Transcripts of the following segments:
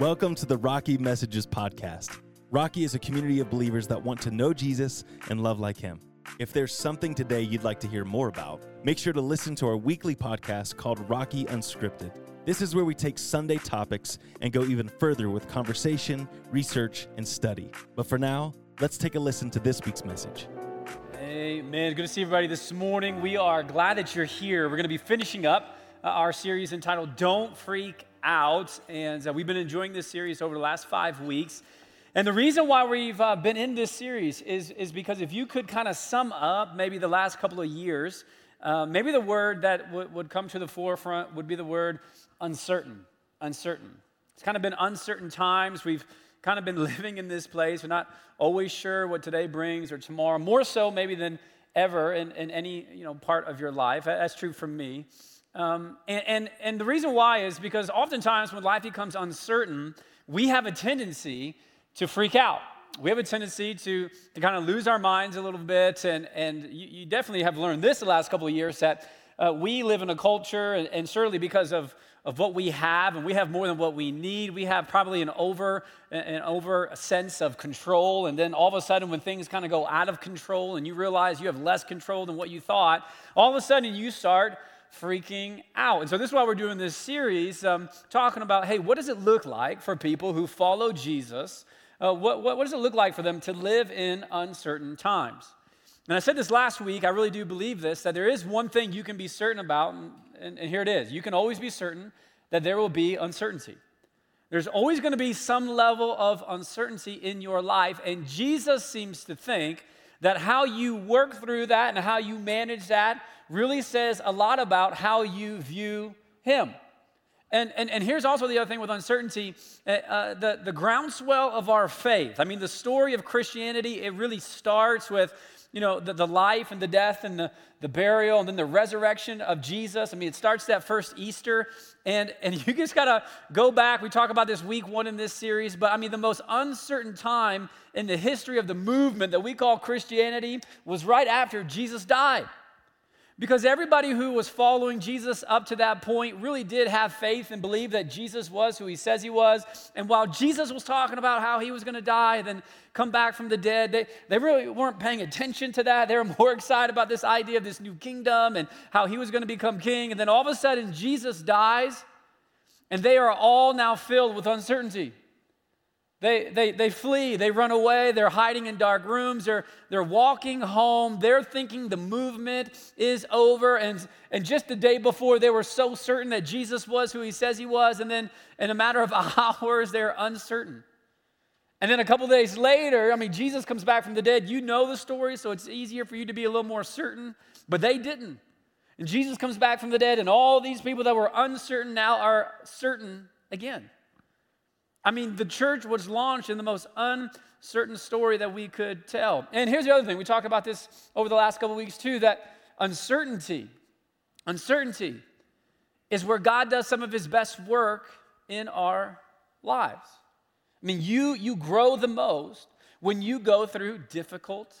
Welcome to the Rocky Messages Podcast. Rocky is a community of believers that want to know Jesus and love like him. If there's something today you'd like to hear more about, make sure to listen to our weekly podcast called Rocky Unscripted. This is where we take Sunday topics and go even further with conversation, research, and study. But for now, let's take a listen to this week's message. Amen. Good to see everybody this morning. We are glad that you're here. We're going to be finishing up uh, our series entitled Don't Freak Out. And uh, we've been enjoying this series over the last five weeks. And the reason why we've uh, been in this series is, is because if you could kind of sum up maybe the last couple of years, uh, maybe the word that w- would come to the forefront would be the word uncertain. Uncertain. It's kind of been uncertain times. We've kind of been living in this place. We're not always sure what today brings or tomorrow, more so maybe than ever in, in any you know, part of your life. That's true for me. Um, and, and, and the reason why is because oftentimes when life becomes uncertain, we have a tendency to freak out. We have a tendency to, to kind of lose our minds a little bit. And, and you, you definitely have learned this the last couple of years that uh, we live in a culture, and, and, certainly because of, of what we have, and we have more than what we need. We have probably an over, an over sense of control. And then all of a sudden, when things kind of go out of control and you realize you have less control than what you thought, all of a sudden you start freaking out. And so, this is why we're doing this series, um, talking about hey, what does it look like for people who follow Jesus? Uh, what, what, what does it look like for them to live in uncertain times? And I said this last week, I really do believe this, that there is one thing you can be certain about, and, and, and here it is. You can always be certain that there will be uncertainty. There's always going to be some level of uncertainty in your life, and Jesus seems to think that how you work through that and how you manage that really says a lot about how you view Him. And, and, and here's also the other thing with uncertainty uh, uh, the, the groundswell of our faith. I mean, the story of Christianity, it really starts with you know, the, the life and the death and the, the burial and then the resurrection of Jesus. I mean, it starts that first Easter. And, and you just got to go back. We talk about this week one in this series, but I mean, the most uncertain time in the history of the movement that we call Christianity was right after Jesus died. Because everybody who was following Jesus up to that point really did have faith and believe that Jesus was who he says he was. And while Jesus was talking about how he was going to die and then come back from the dead, they, they really weren't paying attention to that. They were more excited about this idea of this new kingdom and how he was going to become king. And then all of a sudden, Jesus dies, and they are all now filled with uncertainty. They, they, they flee, they run away, they're hiding in dark rooms, they're, they're walking home, they're thinking the movement is over. And, and just the day before, they were so certain that Jesus was who he says he was, and then in a matter of hours, they're uncertain. And then a couple days later, I mean, Jesus comes back from the dead. You know the story, so it's easier for you to be a little more certain, but they didn't. And Jesus comes back from the dead, and all these people that were uncertain now are certain again. I mean, the church was launched in the most uncertain story that we could tell. And here's the other thing we talked about this over the last couple weeks too that uncertainty, uncertainty is where God does some of his best work in our lives. I mean, you, you grow the most when you go through difficult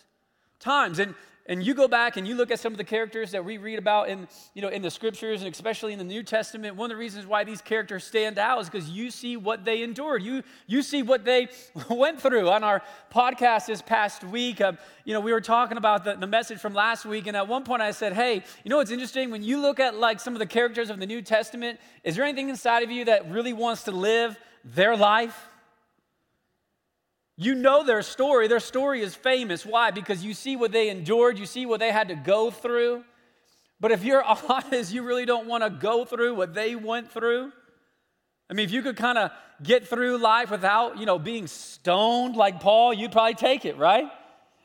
times. And and you go back and you look at some of the characters that we read about in, you know, in the scriptures and especially in the New Testament, one of the reasons why these characters stand out is because you see what they endured. You, you see what they went through. On our podcast this past week, um, you know, we were talking about the, the message from last week, and at one point I said, hey, you know what's interesting? When you look at like some of the characters of the New Testament, is there anything inside of you that really wants to live their life? You know their story. Their story is famous. Why? Because you see what they endured, you see what they had to go through. But if you're honest, you really don't want to go through what they went through. I mean, if you could kind of get through life without, you know, being stoned like Paul, you'd probably take it, right?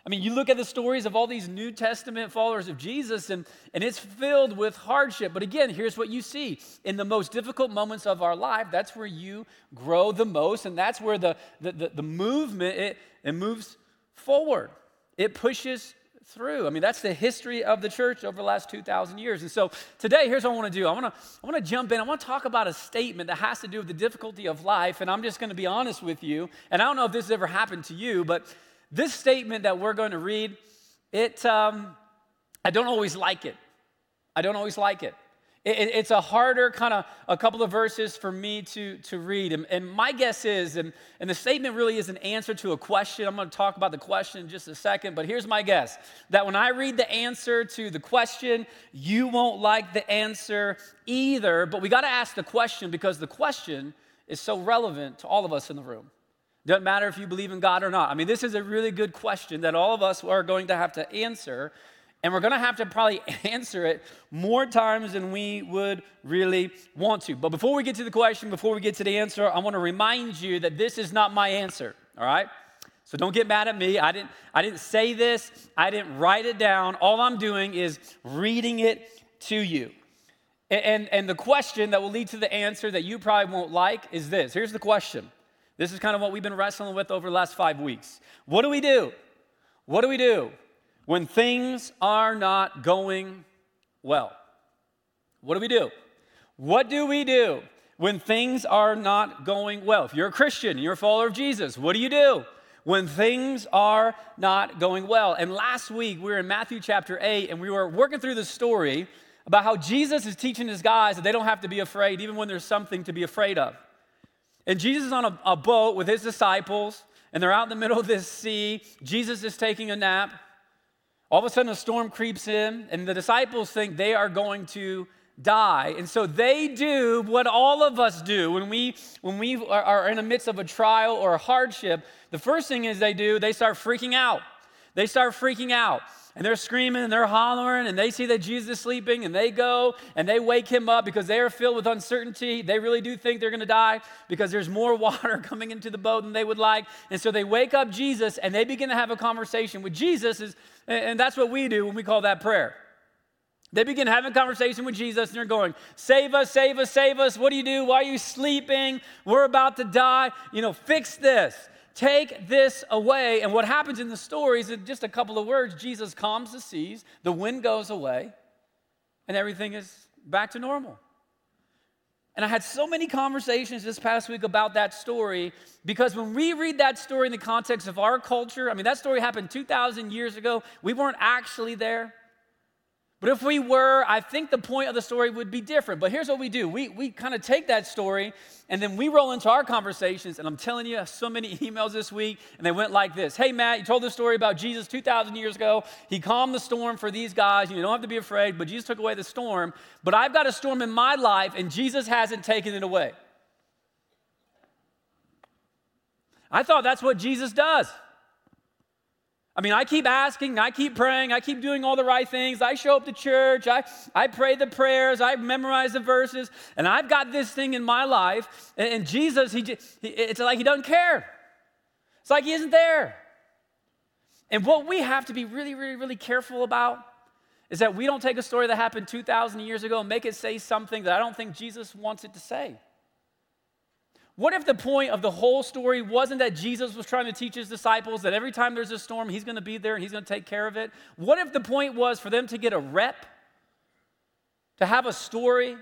I mean, you look at the stories of all these New Testament followers of Jesus, and, and it's filled with hardship. But again, here's what you see in the most difficult moments of our life, that's where you grow the most, and that's where the, the, the, the movement it, it moves forward. It pushes through. I mean, that's the history of the church over the last 2,000 years. And so today, here's what I want to do I want to, I want to jump in. I want to talk about a statement that has to do with the difficulty of life. And I'm just going to be honest with you. And I don't know if this has ever happened to you, but this statement that we're going to read, it, um, I don't always like it. I don't always like it. It, it's a harder kind of a couple of verses for me to, to read. And, and my guess is, and, and the statement really is an answer to a question. I'm going to talk about the question in just a second, but here's my guess that when I read the answer to the question, you won't like the answer either. But we got to ask the question because the question is so relevant to all of us in the room. Doesn't matter if you believe in God or not. I mean, this is a really good question that all of us are going to have to answer. And we're going to have to probably answer it more times than we would really want to. But before we get to the question, before we get to the answer, I want to remind you that this is not my answer, all right? So don't get mad at me. I didn't, I didn't say this, I didn't write it down. All I'm doing is reading it to you. And, and, and the question that will lead to the answer that you probably won't like is this. Here's the question. This is kind of what we've been wrestling with over the last five weeks. What do we do? What do we do when things are not going well? What do we do? What do we do when things are not going well? If you're a Christian, you're a follower of Jesus, what do you do? When things are not going well. And last week we were in Matthew chapter 8 and we were working through the story about how Jesus is teaching his guys that they don't have to be afraid even when there's something to be afraid of. And Jesus is on a, a boat with his disciples and they're out in the middle of this sea. Jesus is taking a nap. All of a sudden, a storm creeps in, and the disciples think they are going to die. And so they do what all of us do when we, when we are in the midst of a trial or a hardship. The first thing is they do, they start freaking out. They start freaking out and they're screaming and they're hollering and they see that Jesus is sleeping and they go and they wake him up because they are filled with uncertainty. They really do think they're going to die because there's more water coming into the boat than they would like. And so they wake up Jesus and they begin to have a conversation with Jesus and that's what we do when we call that prayer. They begin having a conversation with Jesus and they're going, Save us, save us, save us. What do you do? Why are you sleeping? We're about to die. You know, fix this. Take this away. And what happens in the story is in just a couple of words Jesus calms the seas, the wind goes away, and everything is back to normal. And I had so many conversations this past week about that story because when we read that story in the context of our culture, I mean, that story happened 2,000 years ago. We weren't actually there. But if we were, I think the point of the story would be different. But here's what we do we, we kind of take that story and then we roll into our conversations. And I'm telling you, so many emails this week, and they went like this Hey, Matt, you told the story about Jesus 2,000 years ago. He calmed the storm for these guys. You don't have to be afraid, but Jesus took away the storm. But I've got a storm in my life, and Jesus hasn't taken it away. I thought that's what Jesus does. I mean, I keep asking, I keep praying, I keep doing all the right things. I show up to church, I, I pray the prayers, I memorize the verses, and I've got this thing in my life. And, and Jesus, he, he, it's like he doesn't care. It's like he isn't there. And what we have to be really, really, really careful about is that we don't take a story that happened 2,000 years ago and make it say something that I don't think Jesus wants it to say. What if the point of the whole story wasn't that Jesus was trying to teach his disciples that every time there's a storm, he's going to be there and he's going to take care of it? What if the point was for them to get a rep, to have a story,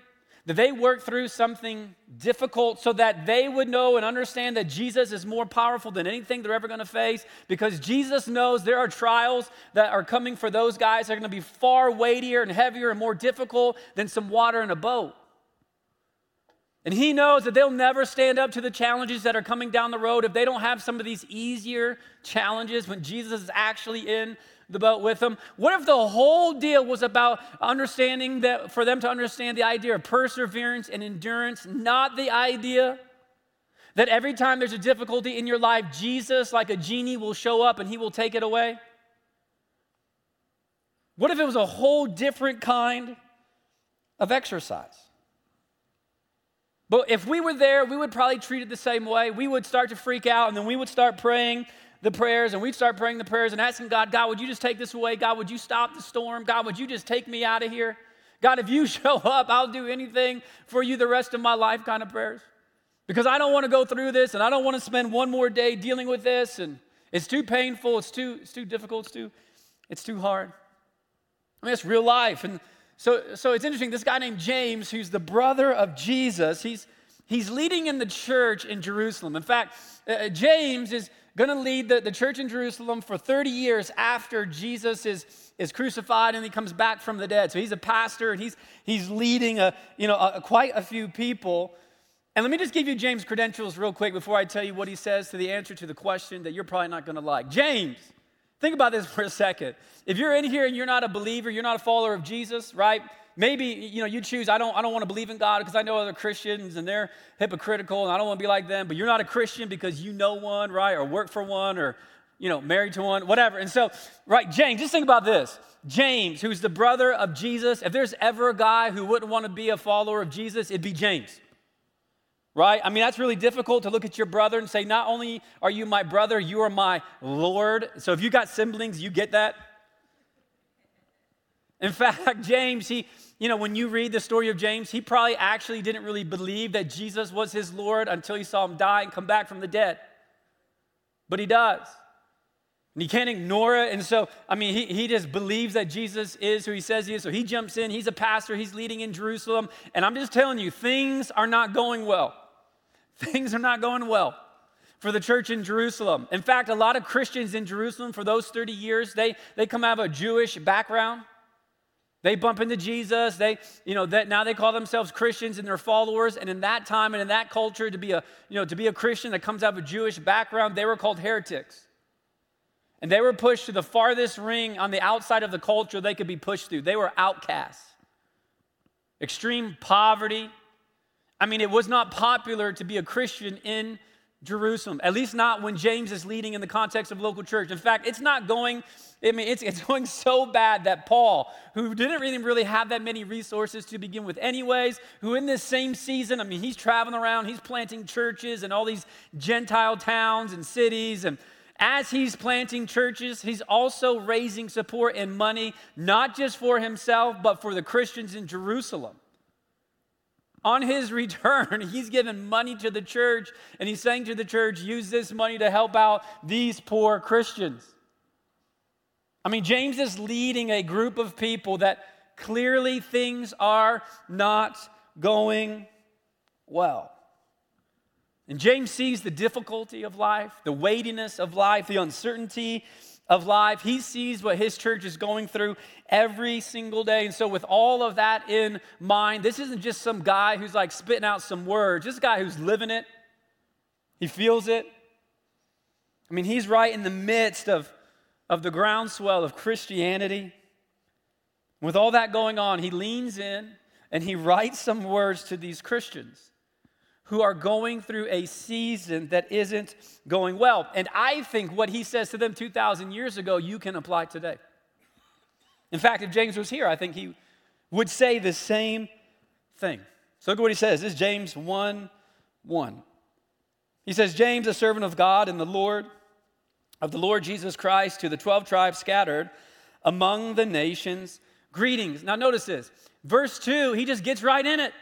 that they work through something difficult so that they would know and understand that Jesus is more powerful than anything they're ever going to face because Jesus knows there are trials that are coming for those guys that are going to be far weightier and heavier and more difficult than some water in a boat. And he knows that they'll never stand up to the challenges that are coming down the road if they don't have some of these easier challenges when Jesus is actually in the boat with them. What if the whole deal was about understanding that, for them to understand the idea of perseverance and endurance, not the idea that every time there's a difficulty in your life, Jesus, like a genie, will show up and he will take it away? What if it was a whole different kind of exercise? But if we were there, we would probably treat it the same way. We would start to freak out, and then we would start praying the prayers, and we'd start praying the prayers and asking God, God, would you just take this away? God, would you stop the storm? God, would you just take me out of here? God, if you show up, I'll do anything for you the rest of my life kind of prayers. Because I don't want to go through this, and I don't want to spend one more day dealing with this, and it's too painful, it's too, it's too difficult, it's too, it's too hard. I mean, it's real life. And so, so it's interesting. This guy named James, who's the brother of Jesus, he's, He's leading in the church in Jerusalem. In fact, uh, uh James is going to lead the, the church in Jerusalem for 30 years after Jesus is, is crucified and he comes back from the dead. So he's a pastor and he's, he's leading a, you know, a, quite a few people. And let me just give you James' credentials real quick before I tell you what he says to the answer to the question that you're probably not going to like. James, think about this for a second. If you're in here and you're not a believer, you're not a follower of Jesus, right? maybe you know you choose i don't i don't want to believe in god because i know other christians and they're hypocritical and i don't want to be like them but you're not a christian because you know one right or work for one or you know married to one whatever and so right james just think about this james who's the brother of jesus if there's ever a guy who wouldn't want to be a follower of jesus it'd be james right i mean that's really difficult to look at your brother and say not only are you my brother you are my lord so if you got siblings you get that in fact, James, he, you know, when you read the story of James, he probably actually didn't really believe that Jesus was his Lord until he saw him die and come back from the dead. But he does. And he can't ignore it. And so, I mean, he, he just believes that Jesus is who he says he is. So he jumps in. He's a pastor. He's leading in Jerusalem. And I'm just telling you, things are not going well. Things are not going well for the church in Jerusalem. In fact, a lot of Christians in Jerusalem for those 30 years, they, they come out of a Jewish background. They bump into Jesus. They, you know, that now they call themselves Christians and they're followers. And in that time and in that culture, to be a, you know, to be a Christian that comes out of a Jewish background, they were called heretics. And they were pushed to the farthest ring on the outside of the culture they could be pushed through. They were outcasts. Extreme poverty. I mean, it was not popular to be a Christian in Jerusalem, at least not when James is leading in the context of local church. In fact, it's not going, I mean, it's, it's going so bad that Paul, who didn't really, really have that many resources to begin with, anyways, who in this same season, I mean, he's traveling around, he's planting churches in all these Gentile towns and cities. And as he's planting churches, he's also raising support and money, not just for himself, but for the Christians in Jerusalem on his return, he's given money to the church and he's saying to the church, use this money to help out these poor Christians. I mean, James is leading a group of people that clearly things are not going well. And James sees the difficulty of life, the weightiness of life, the uncertainty of life. He sees what his church is going through every single day. And so, with all of that in mind, this isn't just some guy who's like spitting out some words, this guy who's living it. He feels it. I mean, he's right in the midst of, of the groundswell of Christianity. With all that going on, he leans in and he writes some words to these Christians who are going through a season that isn't going well. And I think what he says to them 2,000 years ago, you can apply today. In fact, if James was here, I think he would say the same thing. So look at what he says. This is James 1 1. He says, James, a servant of God and the Lord, of the Lord Jesus Christ, to the 12 tribes scattered among the nations, greetings. Now, notice this. Verse 2, he just gets right in it.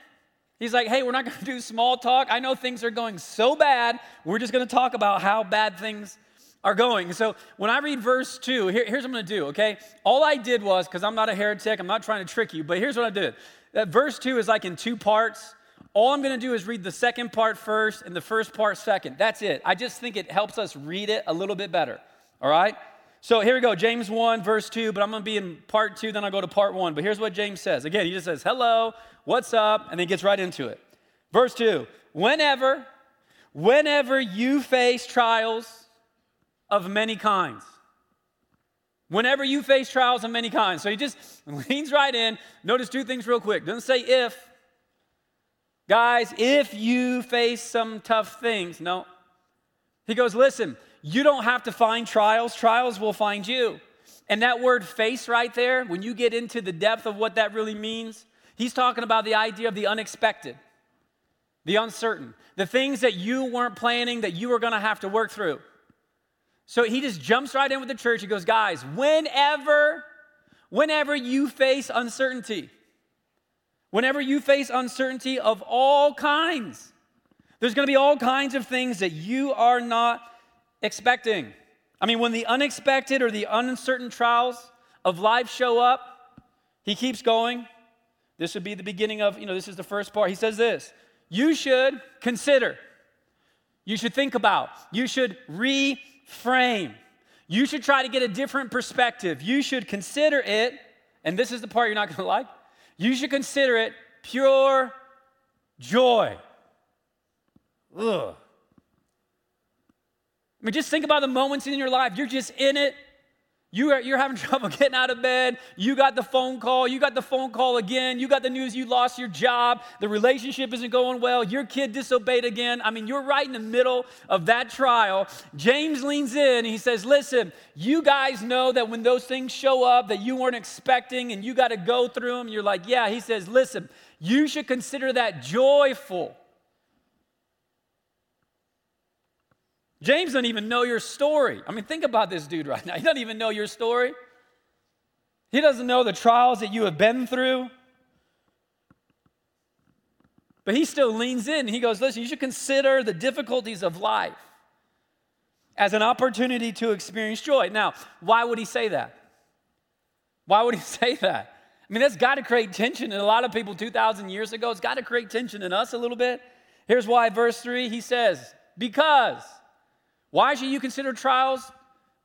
He's like, hey, we're not going to do small talk. I know things are going so bad. We're just going to talk about how bad things are going. So when I read verse 2, here, here's what I'm going to do, okay? All I did was, because I'm not a heretic, I'm not trying to trick you, but here's what I did. That verse 2 is like in two parts. All I'm going to do is read the second part first and the first part second. That's it. I just think it helps us read it a little bit better, all right? So here we go, James 1, verse 2, but I'm going to be in part 2, then I'll go to part 1. But here's what James says. Again, he just says, hello, what's up? And then gets right into it. Verse 2 Whenever, whenever you face trials of many kinds, whenever you face trials of many kinds. So he just leans right in. Notice two things real quick. Doesn't say if. Guys, if you face some tough things, no. He goes, listen, you don't have to find trials, trials will find you. And that word face right there, when you get into the depth of what that really means, He's talking about the idea of the unexpected, the uncertain, the things that you weren't planning that you were going to have to work through. So he just jumps right in with the church. He goes, guys, whenever, whenever you face uncertainty, whenever you face uncertainty of all kinds, there's going to be all kinds of things that you are not expecting. I mean, when the unexpected or the uncertain trials of life show up, he keeps going. This would be the beginning of, you know, this is the first part. He says this you should consider, you should think about, you should reframe, you should try to get a different perspective. You should consider it, and this is the part you're not gonna like, you should consider it pure joy. Ugh. I mean, just think about the moments in your life. You're just in it. You are, you're having trouble getting out of bed. You got the phone call. You got the phone call again. You got the news you lost your job. The relationship isn't going well. Your kid disobeyed again. I mean, you're right in the middle of that trial. James leans in. he says, Listen, you guys know that when those things show up that you weren't expecting and you got to go through them, you're like, Yeah. He says, Listen, you should consider that joyful. James doesn't even know your story. I mean, think about this dude right now. He doesn't even know your story. He doesn't know the trials that you have been through. But he still leans in. He goes, Listen, you should consider the difficulties of life as an opportunity to experience joy. Now, why would he say that? Why would he say that? I mean, that's got to create tension in a lot of people 2,000 years ago. It's got to create tension in us a little bit. Here's why, verse 3, he says, Because why should you consider trials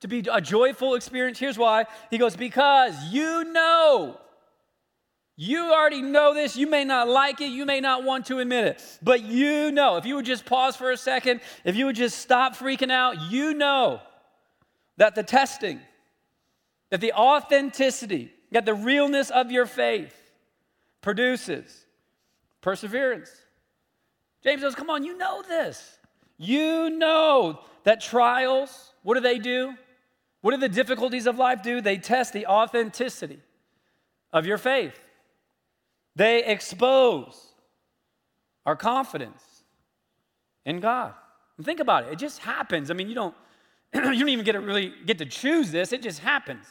to be a joyful experience? Here's why. He goes, Because you know. You already know this. You may not like it. You may not want to admit it. But you know. If you would just pause for a second, if you would just stop freaking out, you know that the testing, that the authenticity, that the realness of your faith produces perseverance. James says, Come on, you know this. You know that trials, what do they do? What do the difficulties of life do? They test the authenticity of your faith. They expose our confidence in God. And think about it. It just happens. I mean, you don't you don't even get to really get to choose this. It just happens.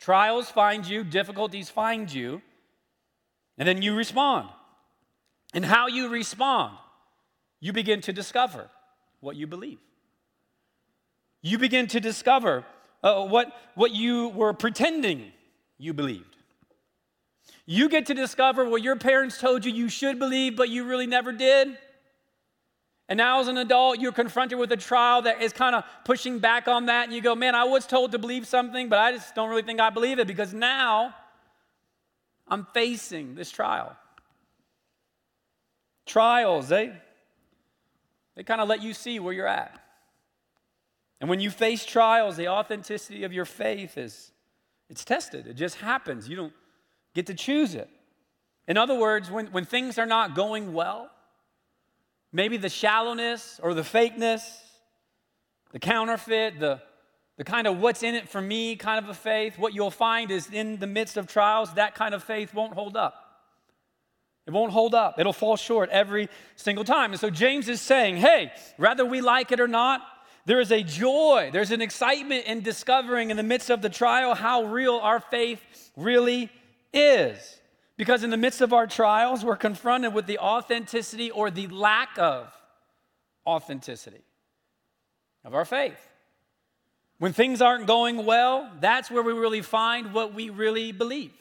Trials find you, difficulties find you, and then you respond. And how you respond, you begin to discover what you believe you begin to discover uh, what, what you were pretending you believed. You get to discover what your parents told you you should believe, but you really never did. And now, as an adult, you're confronted with a trial that is kind of pushing back on that. And you go, Man, I was told to believe something, but I just don't really think I believe it because now I'm facing this trial. Trials, they, they kind of let you see where you're at. And when you face trials, the authenticity of your faith is it's tested. It just happens. You don't get to choose it. In other words, when, when things are not going well, maybe the shallowness or the fakeness, the counterfeit, the, the kind of what's in it for me kind of a faith, what you'll find is in the midst of trials, that kind of faith won't hold up. It won't hold up. It'll fall short every single time. And so James is saying, hey, whether we like it or not, there is a joy, there's an excitement in discovering in the midst of the trial how real our faith really is. Because in the midst of our trials, we're confronted with the authenticity or the lack of authenticity of our faith. When things aren't going well, that's where we really find what we really believe.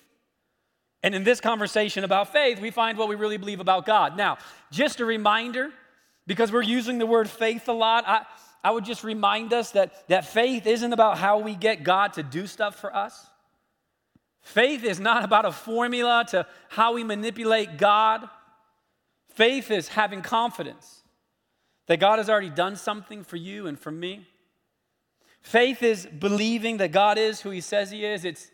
And in this conversation about faith, we find what we really believe about God. Now, just a reminder, because we're using the word faith a lot, I, I would just remind us that, that faith isn't about how we get God to do stuff for us. Faith is not about a formula to how we manipulate God. Faith is having confidence that God has already done something for you and for me. Faith is believing that God is who He says He is. It's,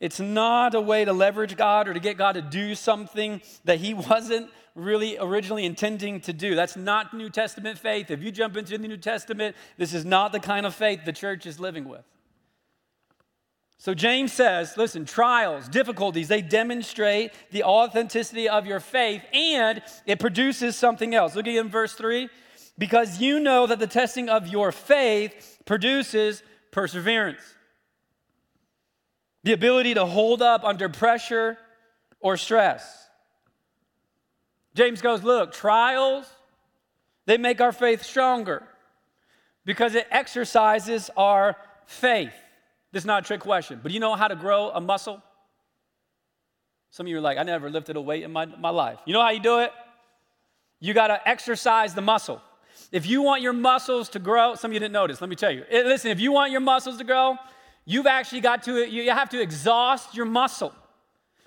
it's not a way to leverage God or to get God to do something that He wasn't really originally intending to do. That's not New Testament faith. If you jump into the New Testament, this is not the kind of faith the church is living with. So James says, listen, trials, difficulties, they demonstrate the authenticity of your faith and it produces something else. Look again verse 3. Because you know that the testing of your faith produces perseverance. The ability to hold up under pressure or stress. James goes, Look, trials, they make our faith stronger because it exercises our faith. This is not a trick question, but you know how to grow a muscle? Some of you are like, I never lifted a weight in my, my life. You know how you do it? you got to exercise the muscle. If you want your muscles to grow, some of you didn't notice, let me tell you. Eh, listen, if you want your muscles to grow, you've actually got to, you have to exhaust your muscle.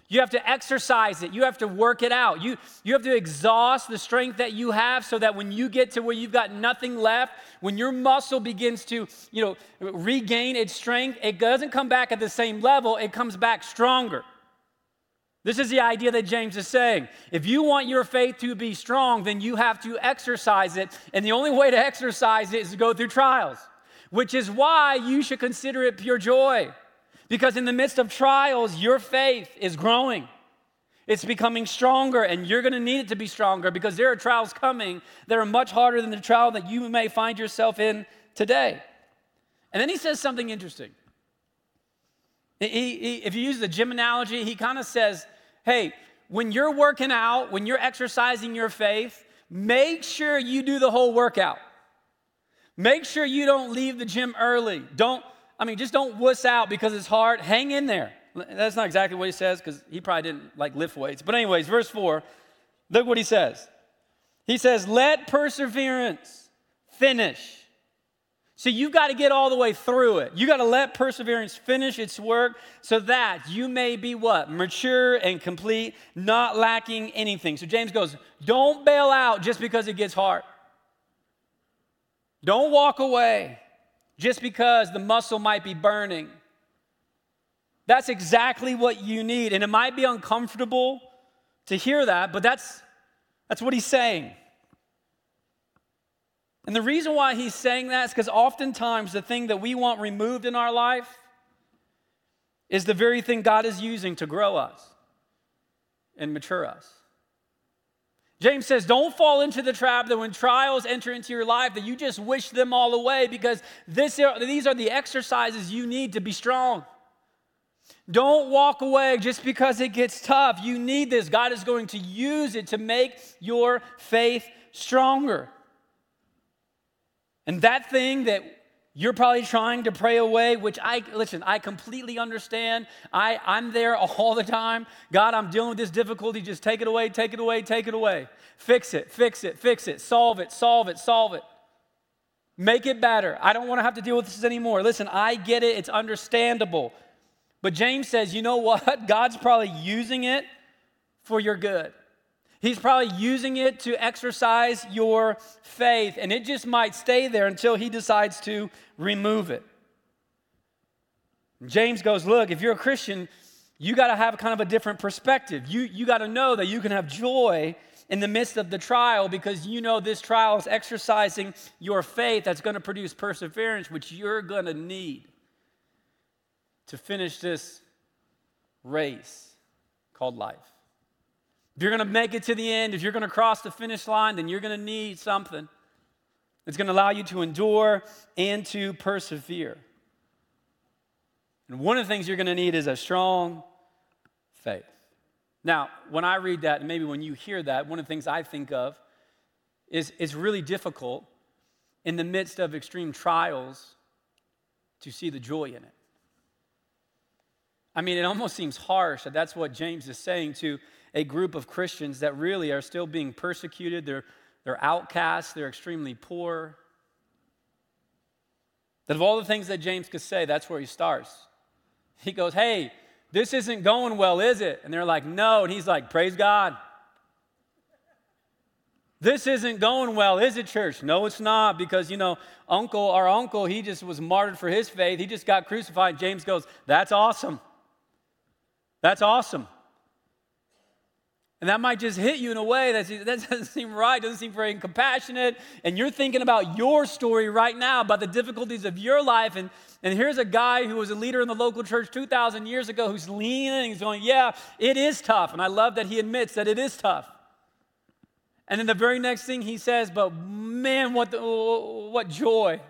You have to exercise it. You have to work it out. You, you have to exhaust the strength that you have so that when you get to where you've got nothing left, when your muscle begins to, you know, regain its strength, it doesn't come back at the same level, it comes back stronger. This is the idea that James is saying. If you want your faith to be strong, then you have to exercise it. And the only way to exercise it is to go through trials, which is why you should consider it pure joy. Because in the midst of trials, your faith is growing. It's becoming stronger, and you're going to need it to be stronger because there are trials coming that are much harder than the trial that you may find yourself in today. And then he says something interesting. He, he, if you use the gym analogy, he kind of says, hey, when you're working out, when you're exercising your faith, make sure you do the whole workout. Make sure you don't leave the gym early. Don't I mean, just don't wuss out because it's hard. Hang in there. That's not exactly what he says because he probably didn't like lift weights. But, anyways, verse 4, look what he says. He says, Let perseverance finish. So you've got to get all the way through it. You got to let perseverance finish its work so that you may be what? Mature and complete, not lacking anything. So James goes, Don't bail out just because it gets hard. Don't walk away just because the muscle might be burning. That's exactly what you need. And it might be uncomfortable to hear that, but that's, that's what he's saying. And the reason why he's saying that is because oftentimes the thing that we want removed in our life is the very thing God is using to grow us and mature us. James says, don't fall into the trap that when trials enter into your life, that you just wish them all away because this, these are the exercises you need to be strong. Don't walk away just because it gets tough. You need this. God is going to use it to make your faith stronger. And that thing that you're probably trying to pray away, which I, listen, I completely understand. I, I'm there all the time. God, I'm dealing with this difficulty. Just take it away, take it away, take it away. Fix it, fix it, fix it. Solve it, solve it, solve it. Make it better. I don't want to have to deal with this anymore. Listen, I get it. It's understandable. But James says, you know what? God's probably using it for your good. He's probably using it to exercise your faith, and it just might stay there until he decides to remove it. James goes, Look, if you're a Christian, you got to have kind of a different perspective. You, you got to know that you can have joy in the midst of the trial because you know this trial is exercising your faith that's going to produce perseverance, which you're going to need to finish this race called life. If you're going to make it to the end, if you're going to cross the finish line, then you're going to need something that's going to allow you to endure and to persevere. And one of the things you're going to need is a strong faith. Now, when I read that, and maybe when you hear that, one of the things I think of is it's really difficult in the midst of extreme trials to see the joy in it. I mean, it almost seems harsh that that's what James is saying to a group of Christians that really are still being persecuted. They're, they're outcasts, they're extremely poor. That of all the things that James could say, that's where he starts. He goes, Hey, this isn't going well, is it? And they're like, No. And he's like, Praise God. This isn't going well, is it, church? No, it's not, because, you know, uncle, our uncle, he just was martyred for his faith. He just got crucified. James goes, That's awesome. That's awesome. And that might just hit you in a way that, that doesn't seem right, doesn't seem very compassionate. And you're thinking about your story right now, about the difficulties of your life. And, and here's a guy who was a leader in the local church 2,000 years ago who's leaning he's going, Yeah, it is tough. And I love that he admits that it is tough. And then the very next thing he says, But man, what, the, what joy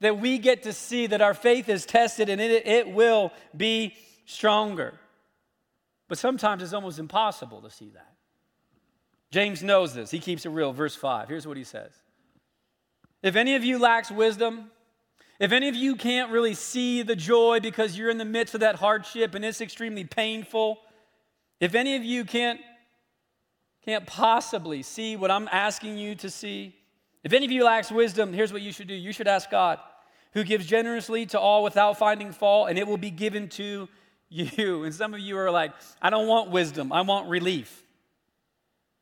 that we get to see that our faith is tested and it, it will be stronger. But sometimes it's almost impossible to see that. James knows this. He keeps it real. Verse 5. Here's what he says If any of you lacks wisdom, if any of you can't really see the joy because you're in the midst of that hardship and it's extremely painful, if any of you can't can't possibly see what I'm asking you to see. If any of you lacks wisdom, here's what you should do you should ask God, who gives generously to all without finding fault, and it will be given to you. And some of you are like, I don't want wisdom, I want relief.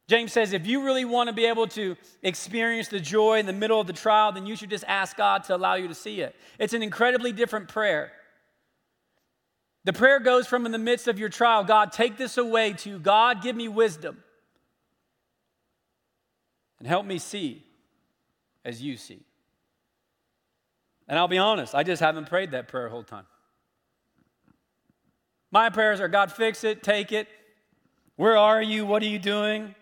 James says, if you really want to be able to experience the joy in the middle of the trial, then you should just ask God to allow you to see it. It's an incredibly different prayer. The prayer goes from in the midst of your trial, God, take this away, to God, give me wisdom and help me see as you see. And I'll be honest, I just haven't prayed that prayer whole time. My prayers are God, fix it, take it. Where are you? What are you doing?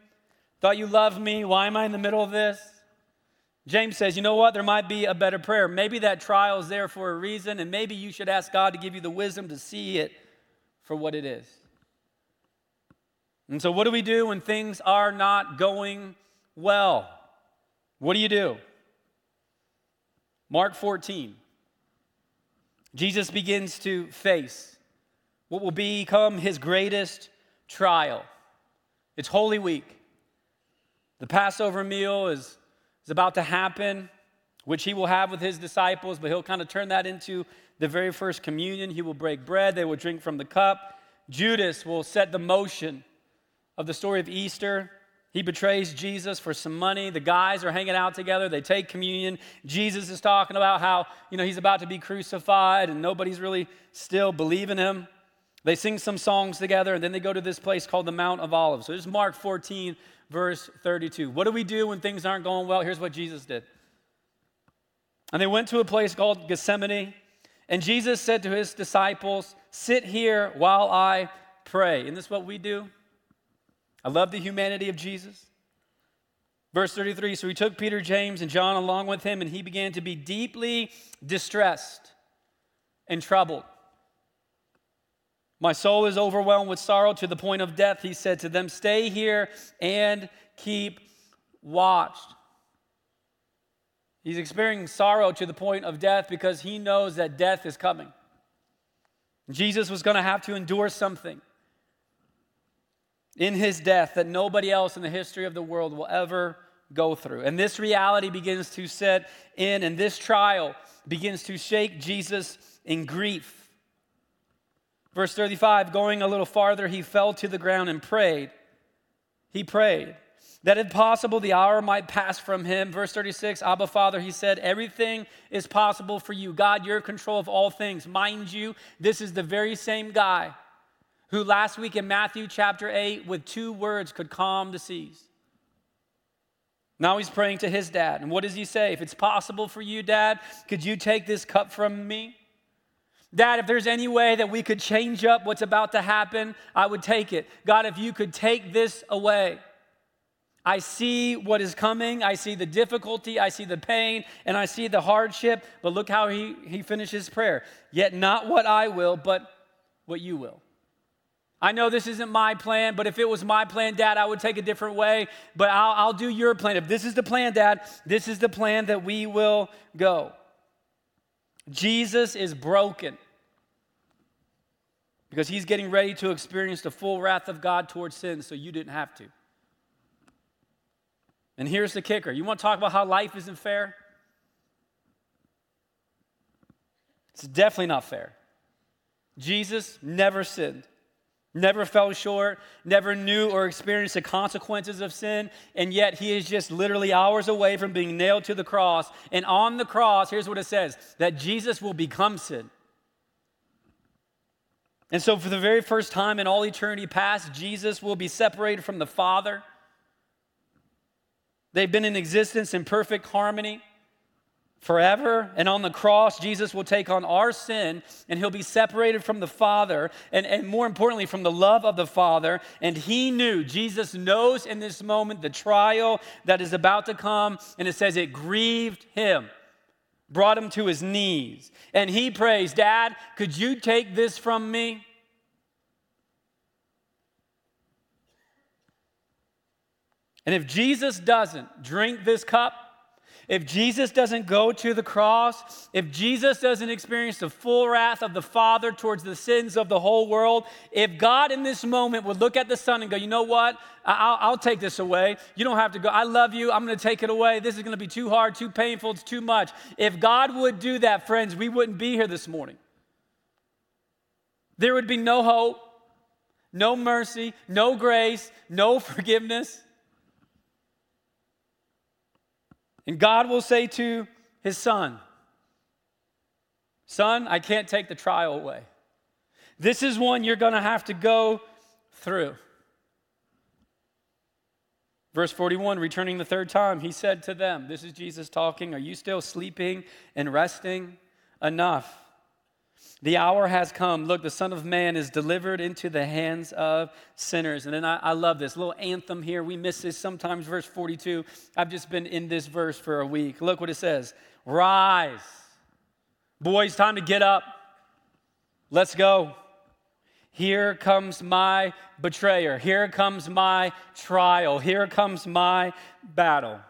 Thought you loved me. Why am I in the middle of this? James says, you know what? There might be a better prayer. Maybe that trial is there for a reason, and maybe you should ask God to give you the wisdom to see it for what it is. And so, what do we do when things are not going well? What do you do? Mark 14. Jesus begins to face what will become his greatest trial. It's Holy Week. The Passover meal is, is about to happen, which he will have with his disciples, but he'll kind of turn that into the very first communion. He will break bread, they will drink from the cup. Judas will set the motion of the story of Easter. He betrays Jesus for some money. The guys are hanging out together. They take communion. Jesus is talking about how, you know, he's about to be crucified and nobody's really still believing him. They sing some songs together and then they go to this place called the Mount of Olives. So this is Mark 14, verse 32. What do we do when things aren't going well? Here's what Jesus did. And they went to a place called Gethsemane, and Jesus said to his disciples, Sit here while I pray. Isn't this what we do? I love the humanity of Jesus. Verse 33 So he took Peter, James, and John along with him, and he began to be deeply distressed and troubled. My soul is overwhelmed with sorrow to the point of death. He said to them, Stay here and keep watch. He's experiencing sorrow to the point of death because he knows that death is coming. Jesus was going to have to endure something in his death that nobody else in the history of the world will ever go through. And this reality begins to set in, and this trial begins to shake Jesus in grief. Verse 35 going a little farther, he fell to the ground and prayed. He prayed that if possible the hour might pass from him. Verse 36 Abba, Father, he said, Everything is possible for you. God, you're in control of all things. Mind you, this is the very same guy who last week in Matthew chapter 8, with two words, could calm the seas. Now he's praying to his dad. And what does he say? If it's possible for you, dad, could you take this cup from me? Dad, if there's any way that we could change up what's about to happen, I would take it. God, if you could take this away. I see what is coming. I see the difficulty. I see the pain and I see the hardship. But look how he, he finishes prayer. Yet not what I will, but what you will. I know this isn't my plan, but if it was my plan, Dad, I would take a different way. But I'll, I'll do your plan. If this is the plan, Dad, this is the plan that we will go. Jesus is broken because he's getting ready to experience the full wrath of God towards sin, so you didn't have to. And here's the kicker you want to talk about how life isn't fair? It's definitely not fair. Jesus never sinned never fell short, never knew or experienced the consequences of sin, and yet he is just literally hours away from being nailed to the cross. And on the cross, here's what it says that Jesus will become sin. And so, for the very first time in all eternity past, Jesus will be separated from the Father. They've been in existence in perfect harmony forever. And on the cross, Jesus will take on our sin and he'll be separated from the Father and, and more importantly, from the love of the Father. And he knew, Jesus knows in this moment the trial that is about to come. And it says it grieved him, brought him to his knees. And he prays, Dad, could you take this from me? And if Jesus doesn't drink this cup, If Jesus doesn't go to the cross, if Jesus doesn't experience the full wrath of the Father towards the sins of the whole world, if God in this moment would look at the Son and go, you know what? I'll, I'll take this away. You don't have to go. I love you. I'm going to take it away. This is going to be too hard, too painful. It's too much. If God would do that, friends, we wouldn't be here this morning. There would be no hope, no mercy, no grace, no forgiveness. And God will say to his son, Son, I can't take the trial away. This is one you're going to have to go through. Verse 41, returning the third time, he said to them, This is Jesus talking, Are you still sleeping and resting? Enough. The hour has come. Look, the Son of Man is delivered into the hands of sinners. And then I, I, love this little anthem here. We miss this sometimes, verse 42. I've just been in this verse for a week. Look what it says Rise. Boys, time to get up. Let's go. Here comes my betrayer. Here comes my trial. Here comes my battle.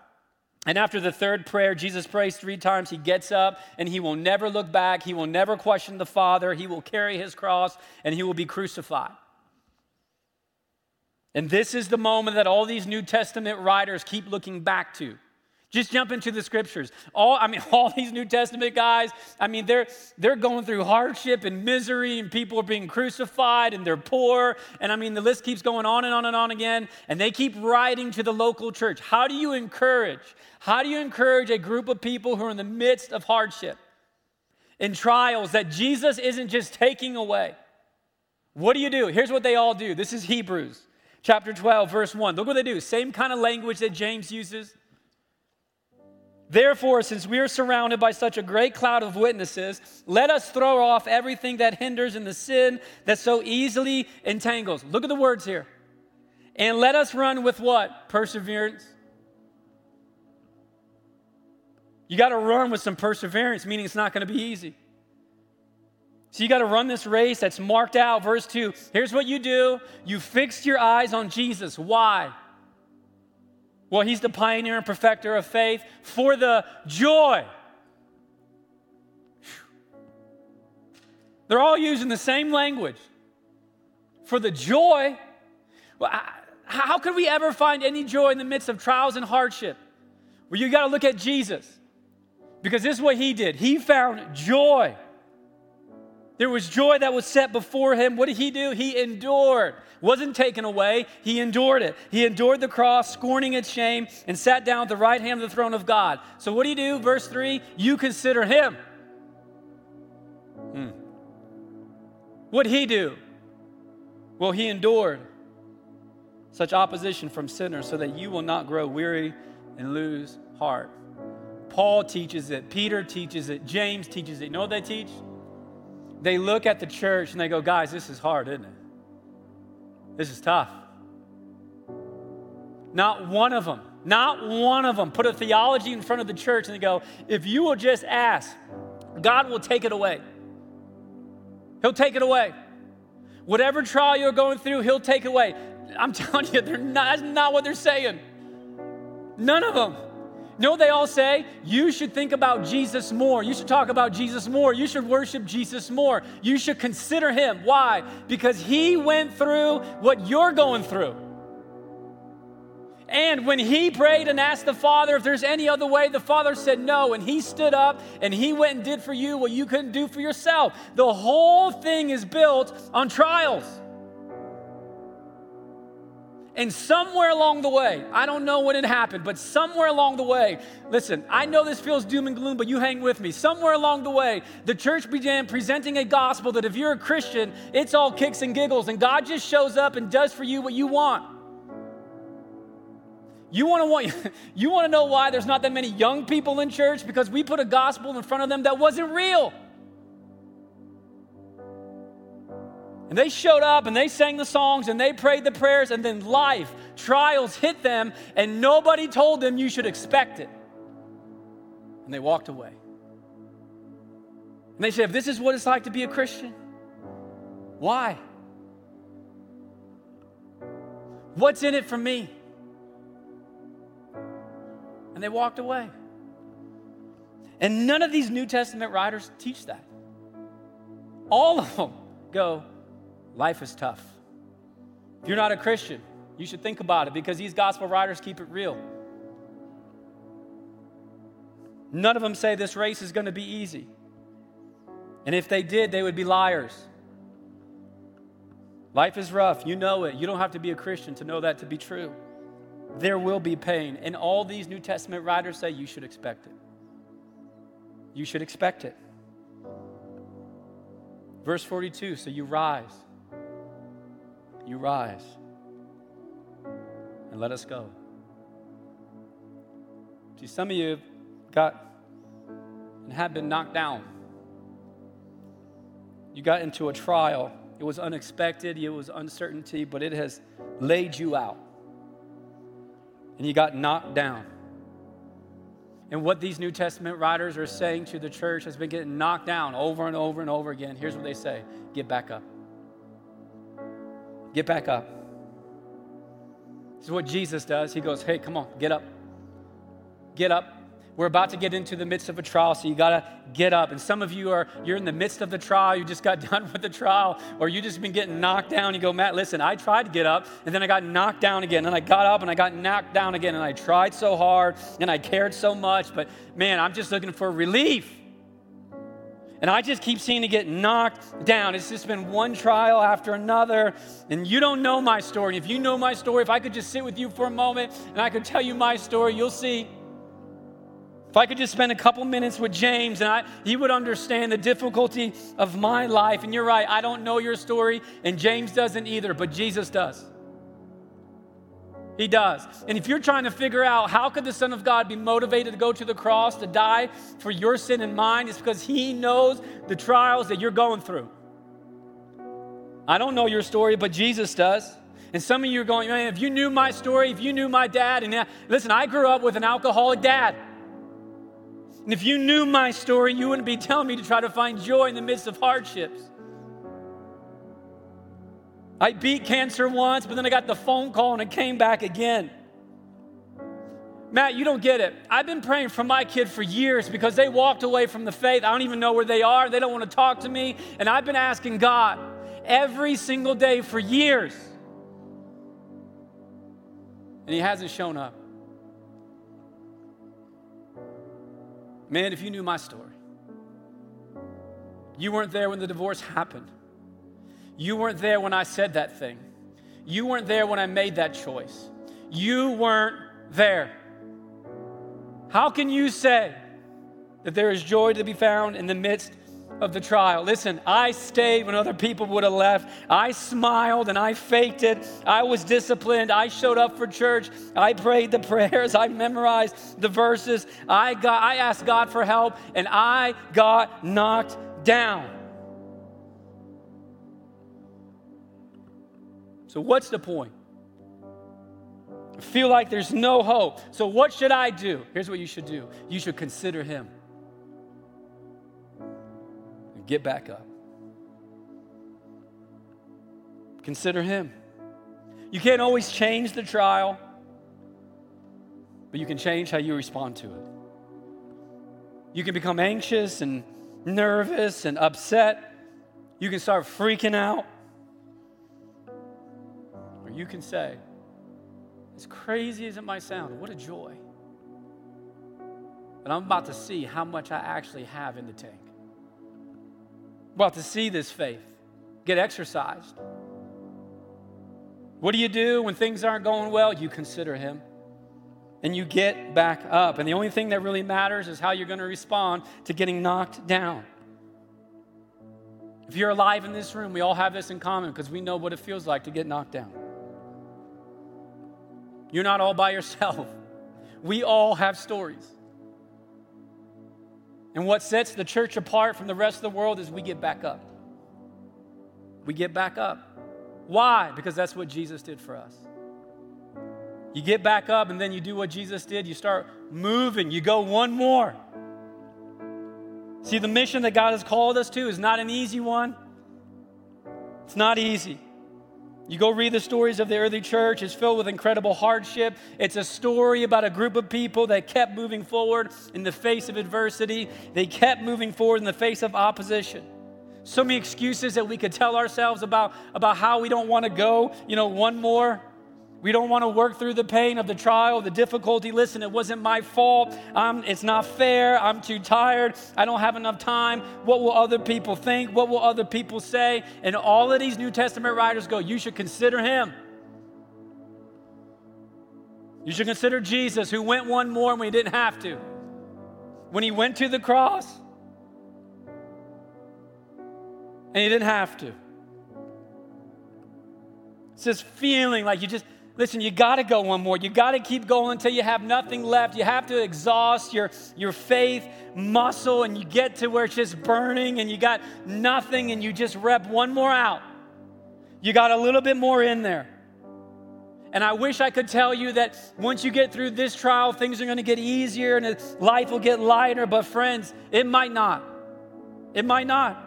And after the third prayer, Jesus prays three times. He gets up and he will never look back. He will never question the Father. He will carry his cross and he will be crucified. And this is the moment that all these New Testament writers keep looking back to. Just jump into the scriptures. All I mean, all these New Testament guys, I mean, they're they're going through hardship and misery, and people are being crucified and they're poor. And I mean, the list keeps going on and on and on again. And they keep writing to the local church. How do you encourage? How do you encourage a group of people who are in the midst of hardship and trials that Jesus isn't just taking away? What do you do? Here's what they all do. This is Hebrews chapter 12, verse 1. Look what they do. Same kind of language that James uses. Therefore, since we are surrounded by such a great cloud of witnesses, let us throw off everything that hinders and the sin that so easily entangles. Look at the words here. And let us run with what? Perseverance. You got to run with some perseverance, meaning it's not going to be easy. So you got to run this race that's marked out. Verse 2 here's what you do you fix your eyes on Jesus. Why? Well, he's the pioneer and perfecter of faith for the joy. They're all using the same language. For the joy. Well, how could we ever find any joy in the midst of trials and hardship? Well, you got to look at Jesus because this is what he did. He found joy. There was joy that was set before him. What did he do? He endured wasn't taken away. He endured it. He endured the cross, scorning its shame, and sat down at the right hand of the throne of God. So, what do you do? Verse 3 You consider him. Hmm. What he do? Well, he endured such opposition from sinners so that you will not grow weary and lose heart. Paul teaches it, Peter teaches it, James teaches it. You know what they teach? They look at the church and they go, guys, this is hard, isn't it? This is tough. Not one of them, not one of them put a theology in front of the church and they go, if you will just ask, God will take it away. He'll take it away. Whatever trial you're going through, He'll take away. I'm telling you, they're not, that's not what they're saying. None of them. No, they all say you should think about Jesus more. You should talk about Jesus more. You should worship Jesus more. You should consider him. Why? Because he went through what you're going through. And when he prayed and asked the Father if there's any other way, the Father said no. And he stood up and he went and did for you what you couldn't do for yourself. The whole thing is built on trials. And somewhere along the way, I don't know when it happened, but somewhere along the way, listen, I know this feels doom and gloom, but you hang with me. Somewhere along the way, the church began presenting a gospel that if you're a Christian, it's all kicks and giggles, and God just shows up and does for you what you want. You want to want you want to know why there's not that many young people in church because we put a gospel in front of them that wasn't real. And they showed up and they sang the songs and they prayed the prayers, and then life, trials hit them, and nobody told them you should expect it. And they walked away. And they said, if this is what it's like to be a Christian, why? What's in it for me? And they walked away. And none of these New Testament writers teach that. All of them go, life is tough. If you're not a Christian, you should think about it because these gospel writers keep it real. None of them say this race is going to be easy. And if they did, they would be liars. Life is rough. You know it. You don't have to be a Christian to know that to be true. There will be pain. And all these New Testament writers say you should expect it. You should expect it. Verse 42 so you rise. You rise. And let us go. See, some of you have got and have been knocked down. You got into a trial. It was unexpected, it was uncertainty, but it has laid you out. And you got knocked down. And what these New Testament writers are saying to the church has been getting knocked down over and over and over again. Here's what they say get back up. Get back up. This is what Jesus does. He goes, Hey, come on, get up. Get up. We're about to get into the midst of a trial, so you got to get up. And some of you are, you're in the midst of the trial, you just got done with the trial, or you just been getting knocked down. You go, Matt, listen, I tried to get up, and then I got knocked down again. And I got up and I got knocked down again. And I tried so hard, and I cared so much, but man, I'm just looking for relief. And I just keep seeing it get knocked down. It's just been one trial after another. And you don't know my story. If you know my story, if I could just sit with you for a moment and I could tell you my story, you'll see if I could just spend a couple minutes with James and I, he would understand the difficulty of my life. And you're right, I don't know your story, and James doesn't either, but Jesus does. He does. And if you're trying to figure out how could the Son of God be motivated to go to the cross to die for your sin and mine, it's because he knows the trials that you're going through. I don't know your story, but Jesus does. And some of you are going, man, if you knew my story, if you knew my dad, and uh, listen, I grew up with an alcoholic dad. And if you knew my story, you wouldn't be telling me to try to find joy in the midst of hardships. I beat cancer once, but then I got the phone call and it came back again. Matt, you don't get it. I've been praying for my kid for years because they walked away from the faith. I don't even know where they are. They don't want to talk to me. And I've been asking God every single day for years. And He hasn't shown up. Man, if you knew my story, you weren't there when the divorce happened. You weren't there when I said that thing. You weren't there when I made that choice. You weren't there. How can you say that there is joy to be found in the midst of the trial. Listen, I stayed when other people would have left. I smiled and I faked it. I was disciplined. I showed up for church. I prayed the prayers. I memorized the verses. I got I asked God for help and I got knocked down. So what's the point? I feel like there's no hope. So what should I do? Here's what you should do. You should consider him get back up. Consider Him. You can't always change the trial, but you can change how you respond to it. You can become anxious and nervous and upset. You can start freaking out. You can say, as crazy as it might sound, what a joy. But I'm about to see how much I actually have in the tank about to see this faith get exercised. What do you do when things aren't going well? You consider Him and you get back up. And the only thing that really matters is how you're going to respond to getting knocked down. If you're alive in this room, we all have this in common because we know what it feels like to get knocked down. You're not all by yourself. We all have stories. And what sets the church apart from the rest of the world is we get back up. We get back up. Why? Because that's what Jesus did for us. You get back up and then you do what Jesus did. You start moving. You go one more. See, the mission that God has called us to is not an easy one. It's not easy. You go read the stories of the early church, it's filled with incredible hardship. It's a story about a group of people that kept moving forward in the face of adversity, they kept moving forward in the face of opposition. So many excuses that we could tell ourselves about, about how we don't want to go, you know, one more. We don't want to work through the pain of the trial, the difficulty. Listen, it wasn't my fault. Um, it's not fair. I'm too tired. I don't have enough time. What will other people think? What will other people say? And all of these New Testament writers go, you should consider him. You should consider Jesus, who went one more when he didn't have to. When he went to the cross, and he didn't have to. It's this feeling like you just, Listen, you got to go one more. You got to keep going until you have nothing left. You have to exhaust your, your faith muscle and you get to where it's just burning and you got nothing and you just rep one more out. You got a little bit more in there. And I wish I could tell you that once you get through this trial, things are going to get easier and life will get lighter. But, friends, it might not. It might not.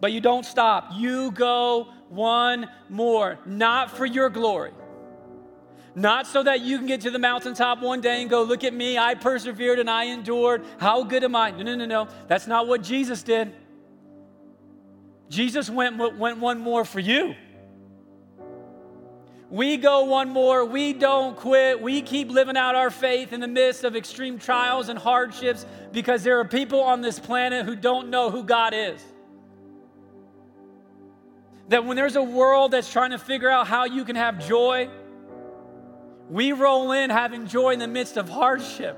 But you don't stop. You go one more, not for your glory. Not so that you can get to the mountaintop one day and go, Look at me, I persevered and I endured. How good am I? No, no, no, no. That's not what Jesus did. Jesus went, went one more for you. We go one more. We don't quit. We keep living out our faith in the midst of extreme trials and hardships because there are people on this planet who don't know who God is. That when there's a world that's trying to figure out how you can have joy, we roll in having joy in the midst of hardship.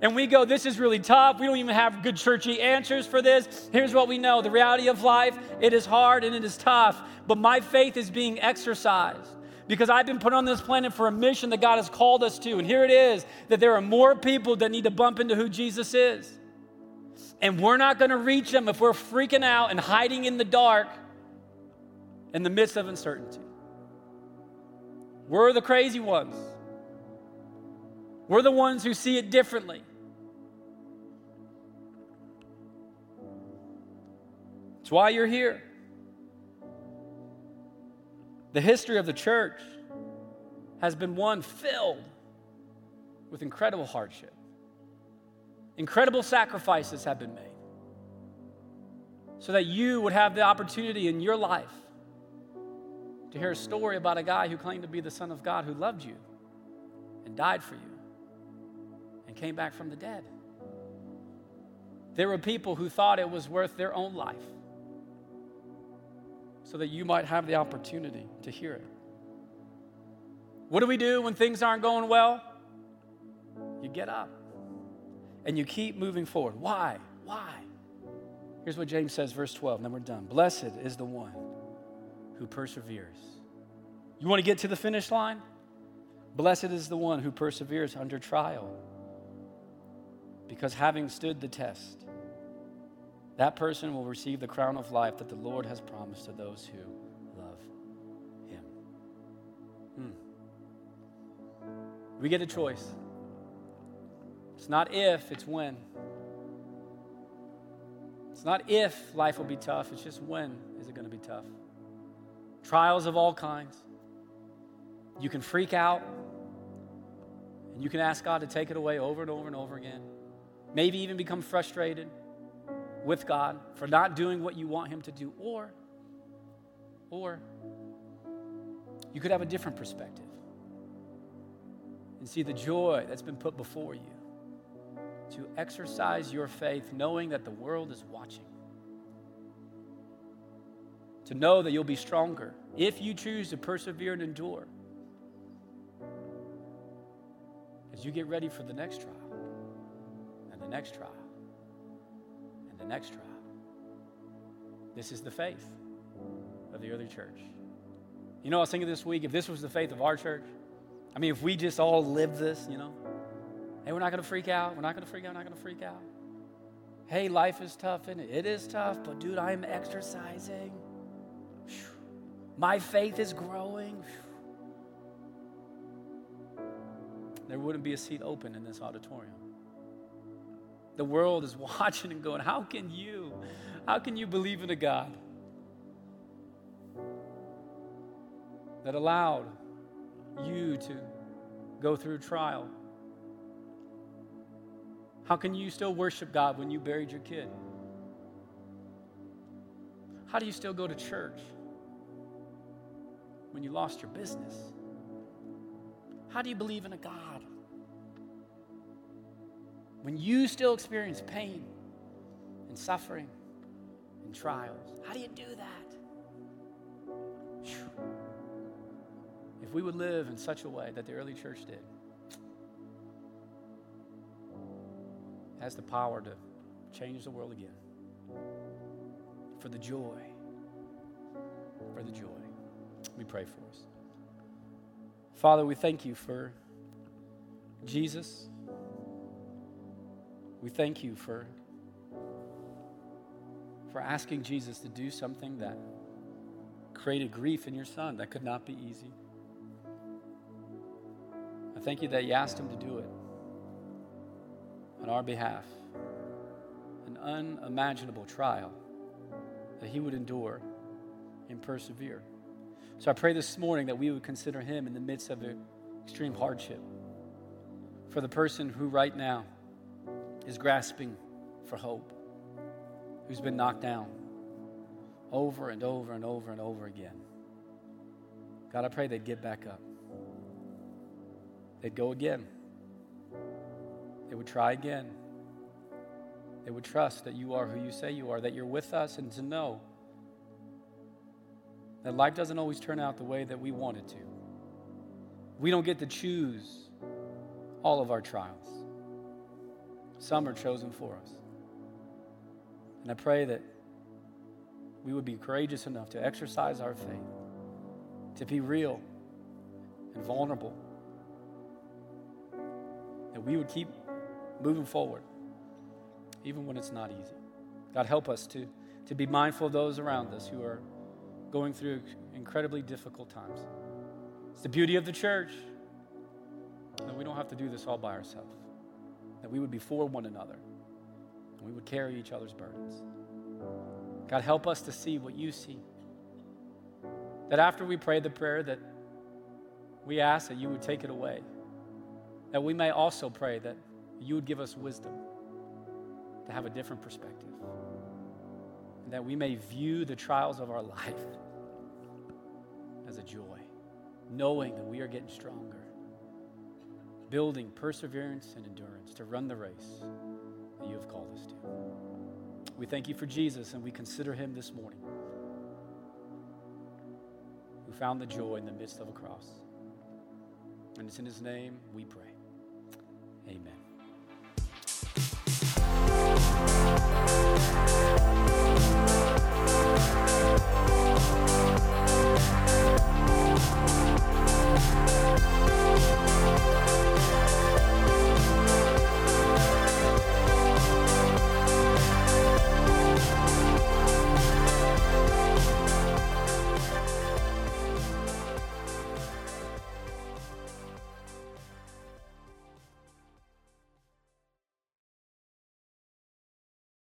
And we go, this is really tough. We don't even have good churchy answers for this. Here's what we know the reality of life it is hard and it is tough, but my faith is being exercised because I've been put on this planet for a mission that God has called us to. And here it is that there are more people that need to bump into who Jesus is. And we're not going to reach them if we're freaking out and hiding in the dark in the midst of uncertainty. We're the crazy ones. We're the ones who see it differently. It's why you're here. The history of the church has been one filled with incredible hardship. Incredible sacrifices have been made so that you would have the opportunity in your life to hear a story about a guy who claimed to be the Son of God who loved you and died for you and came back from the dead. There were people who thought it was worth their own life so that you might have the opportunity to hear it. What do we do when things aren't going well? You get up and you keep moving forward. Why? Why? Here's what James says, verse 12, and then we're done. Blessed is the one who perseveres. You want to get to the finish line? Blessed is the one who perseveres under trial. Because having stood the test, that person will receive the crown of life that the Lord has promised to those who love him. Hmm. We get a choice. It's not if, it's when. It's not if life will be tough, it's just when is it going to be tough trials of all kinds. You can freak out, and you can ask God to take it away over and over and over again. Maybe even become frustrated with God for not doing what you want Him to do. Or, or, you could have a different perspective and see the joy that's been put before you to exercise your faith knowing that the world is watching to know that you'll be stronger if you choose to persevere and endure as you get ready for the next trial and the next trial and the next trial. This is the faith of the early church. You know, I was thinking this week, if this was the faith of our church, I mean, if we just all lived this, you know, hey, we're not going to freak out. We're not going to freak out. We're not going to freak out. Hey, life is tough, and it? it is tough, but dude, I'm exercising. My faith is growing. There wouldn't be a seat open in this auditorium. The world is watching and going, How can you? How can you believe in a God that allowed you to go through trial? How can you still worship God when you buried your kid? How do you still go to church when you lost your business? How do you believe in a God when you still experience pain and suffering and trials? How do you do that? If we would live in such a way that the early church did, has the power to change the world again for the joy, for the joy. We pray for us. Father, we thank you for Jesus. We thank you for, for asking Jesus to do something that created grief in your son that could not be easy. I thank you that you asked him to do it on our behalf. An unimaginable trial that he would endure and persevere. So I pray this morning that we would consider him in the midst of extreme hardship. For the person who right now is grasping for hope, who's been knocked down over and over and over and over again. God, I pray they'd get back up. They'd go again. They would try again. They would trust that you are who you say you are, that you're with us, and to know that life doesn't always turn out the way that we want it to. We don't get to choose all of our trials, some are chosen for us. And I pray that we would be courageous enough to exercise our faith, to be real and vulnerable, that we would keep moving forward even when it's not easy. God, help us to, to be mindful of those around us who are going through incredibly difficult times. It's the beauty of the church that we don't have to do this all by ourselves, that we would be for one another, and we would carry each other's burdens. God, help us to see what you see. That after we pray the prayer, that we ask that you would take it away. That we may also pray that you would give us wisdom to have a different perspective. And that we may view the trials of our life as a joy, knowing that we are getting stronger, building perseverance and endurance to run the race that you have called us to. We thank you for Jesus and we consider him this morning who found the joy in the midst of a cross. And it's in his name we pray. Amen.